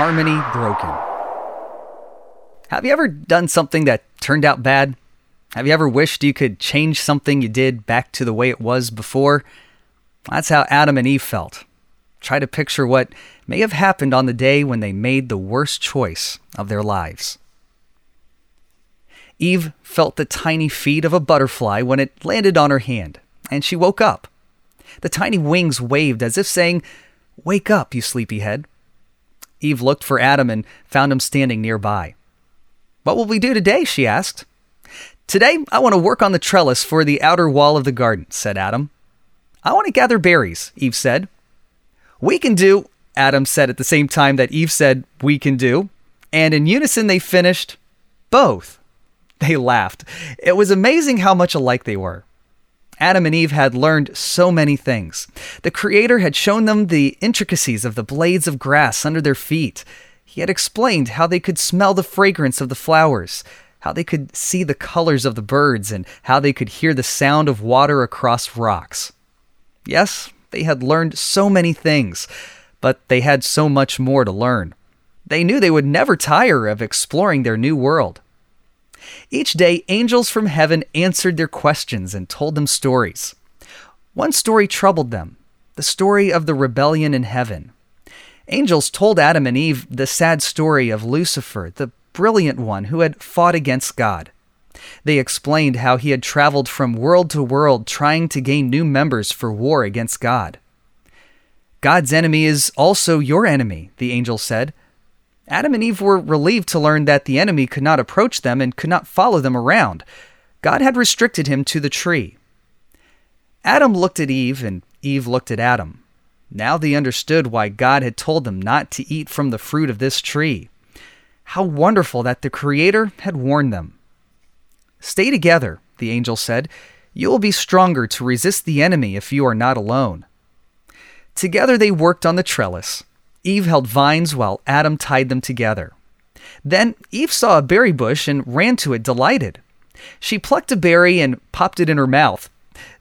Harmony broken. Have you ever done something that turned out bad? Have you ever wished you could change something you did back to the way it was before? That's how Adam and Eve felt. Try to picture what may have happened on the day when they made the worst choice of their lives. Eve felt the tiny feet of a butterfly when it landed on her hand, and she woke up. The tiny wings waved as if saying, Wake up, you sleepyhead. Eve looked for Adam and found him standing nearby. What will we do today? she asked. Today, I want to work on the trellis for the outer wall of the garden, said Adam. I want to gather berries, Eve said. We can do, Adam said at the same time that Eve said, We can do. And in unison, they finished, Both. They laughed. It was amazing how much alike they were. Adam and Eve had learned so many things. The Creator had shown them the intricacies of the blades of grass under their feet. He had explained how they could smell the fragrance of the flowers, how they could see the colors of the birds, and how they could hear the sound of water across rocks. Yes, they had learned so many things, but they had so much more to learn. They knew they would never tire of exploring their new world. Each day, angels from heaven answered their questions and told them stories. One story troubled them the story of the rebellion in heaven. Angels told Adam and Eve the sad story of Lucifer, the brilliant one who had fought against God. They explained how he had traveled from world to world trying to gain new members for war against God. God's enemy is also your enemy, the angel said. Adam and Eve were relieved to learn that the enemy could not approach them and could not follow them around. God had restricted him to the tree. Adam looked at Eve, and Eve looked at Adam. Now they understood why God had told them not to eat from the fruit of this tree. How wonderful that the Creator had warned them. Stay together, the angel said. You will be stronger to resist the enemy if you are not alone. Together they worked on the trellis. Eve held vines while Adam tied them together. Then Eve saw a berry bush and ran to it delighted. She plucked a berry and popped it in her mouth.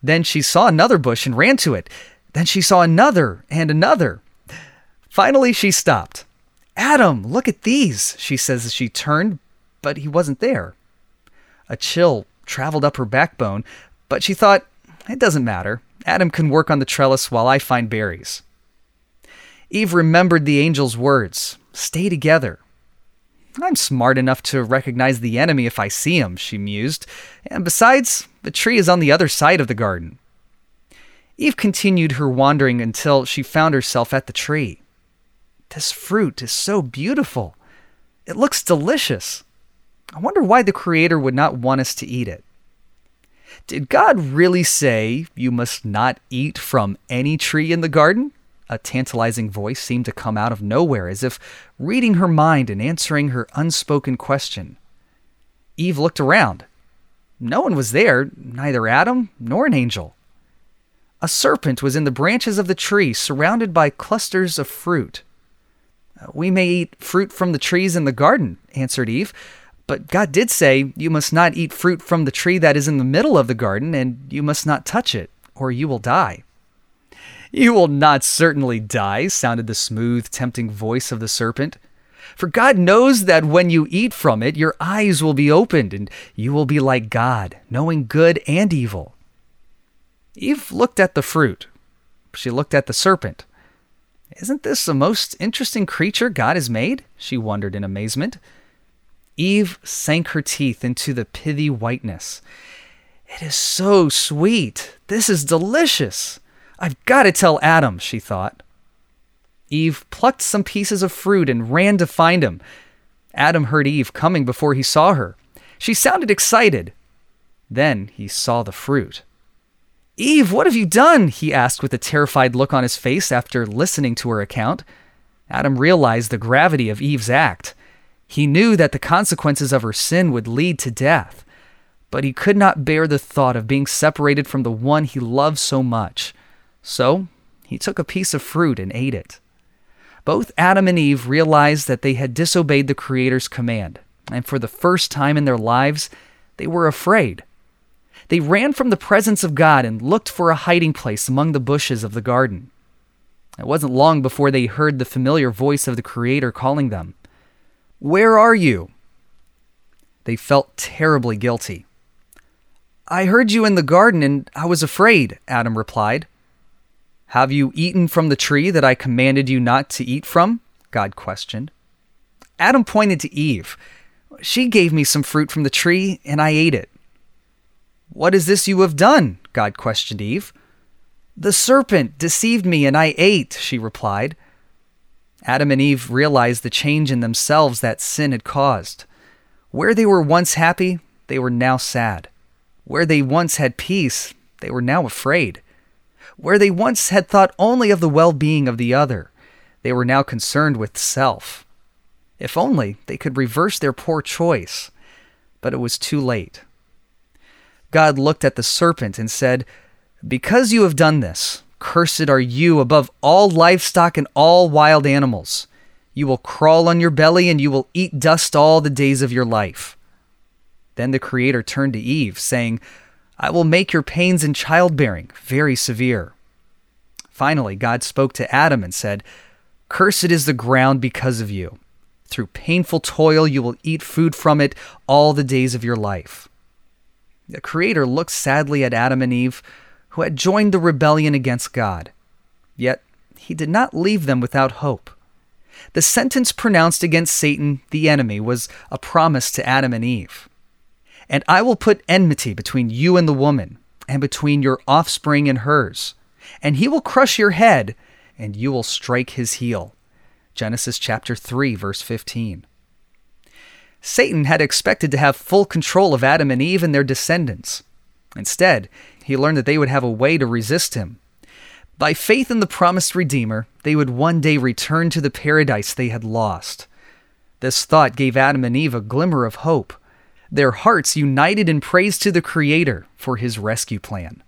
Then she saw another bush and ran to it. Then she saw another and another. Finally, she stopped. Adam, look at these, she says as she turned, but he wasn't there. A chill traveled up her backbone, but she thought, it doesn't matter. Adam can work on the trellis while I find berries. Eve remembered the angel's words stay together. I'm smart enough to recognize the enemy if I see him, she mused, and besides, the tree is on the other side of the garden. Eve continued her wandering until she found herself at the tree. This fruit is so beautiful. It looks delicious. I wonder why the Creator would not want us to eat it. Did God really say you must not eat from any tree in the garden? A tantalizing voice seemed to come out of nowhere, as if reading her mind and answering her unspoken question. Eve looked around. No one was there, neither Adam nor an angel. A serpent was in the branches of the tree, surrounded by clusters of fruit. Uh, we may eat fruit from the trees in the garden, answered Eve, but God did say, You must not eat fruit from the tree that is in the middle of the garden, and you must not touch it, or you will die. You will not certainly die, sounded the smooth, tempting voice of the serpent. For God knows that when you eat from it, your eyes will be opened, and you will be like God, knowing good and evil. Eve looked at the fruit. She looked at the serpent. Isn't this the most interesting creature God has made? She wondered in amazement. Eve sank her teeth into the pithy whiteness. It is so sweet. This is delicious. I've got to tell Adam, she thought. Eve plucked some pieces of fruit and ran to find him. Adam heard Eve coming before he saw her. She sounded excited. Then he saw the fruit. Eve, what have you done? he asked with a terrified look on his face after listening to her account. Adam realized the gravity of Eve's act. He knew that the consequences of her sin would lead to death, but he could not bear the thought of being separated from the one he loved so much. So he took a piece of fruit and ate it. Both Adam and Eve realized that they had disobeyed the Creator's command, and for the first time in their lives, they were afraid. They ran from the presence of God and looked for a hiding place among the bushes of the garden. It wasn't long before they heard the familiar voice of the Creator calling them. Where are you? They felt terribly guilty. I heard you in the garden and I was afraid, Adam replied. Have you eaten from the tree that I commanded you not to eat from? God questioned. Adam pointed to Eve. She gave me some fruit from the tree and I ate it. What is this you have done? God questioned Eve. The serpent deceived me and I ate, she replied. Adam and Eve realized the change in themselves that sin had caused. Where they were once happy, they were now sad. Where they once had peace, they were now afraid. Where they once had thought only of the well being of the other, they were now concerned with self. If only they could reverse their poor choice. But it was too late. God looked at the serpent and said, Because you have done this, cursed are you above all livestock and all wild animals. You will crawl on your belly and you will eat dust all the days of your life. Then the Creator turned to Eve, saying, I will make your pains in childbearing very severe. Finally, God spoke to Adam and said, Cursed is the ground because of you. Through painful toil, you will eat food from it all the days of your life. The Creator looked sadly at Adam and Eve, who had joined the rebellion against God. Yet he did not leave them without hope. The sentence pronounced against Satan, the enemy, was a promise to Adam and Eve. And I will put enmity between you and the woman, and between your offspring and hers. And he will crush your head, and you will strike his heel. Genesis chapter 3, verse 15. Satan had expected to have full control of Adam and Eve and their descendants. Instead, he learned that they would have a way to resist him. By faith in the promised Redeemer, they would one day return to the paradise they had lost. This thought gave Adam and Eve a glimmer of hope, their hearts united in praise to the Creator for his rescue plan.